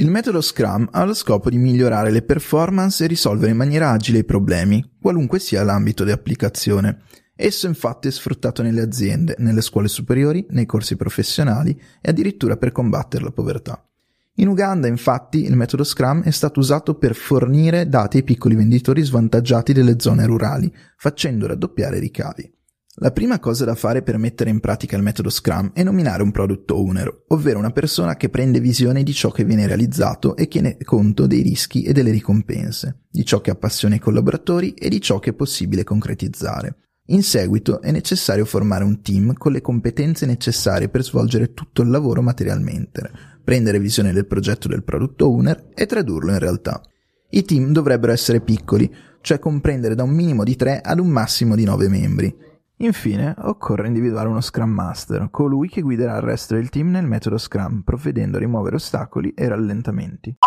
Il metodo Scrum ha lo scopo di migliorare le performance e risolvere in maniera agile i problemi, qualunque sia l'ambito di applicazione. Esso infatti è sfruttato nelle aziende, nelle scuole superiori, nei corsi professionali e addirittura per combattere la povertà. In Uganda, infatti, il metodo Scrum è stato usato per fornire dati ai piccoli venditori svantaggiati delle zone rurali, facendo raddoppiare i ricavi. La prima cosa da fare per mettere in pratica il metodo Scrum è nominare un product owner, ovvero una persona che prende visione di ciò che viene realizzato e tiene conto dei rischi e delle ricompense, di ciò che appassiona i collaboratori e di ciò che è possibile concretizzare. In seguito è necessario formare un team con le competenze necessarie per svolgere tutto il lavoro materialmente, prendere visione del progetto del product owner e tradurlo in realtà. I team dovrebbero essere piccoli, cioè comprendere da un minimo di 3 ad un massimo di 9 membri, Infine, occorre individuare uno Scrum Master, colui che guiderà il resto del team nel metodo Scrum, provvedendo a rimuovere ostacoli e rallentamenti.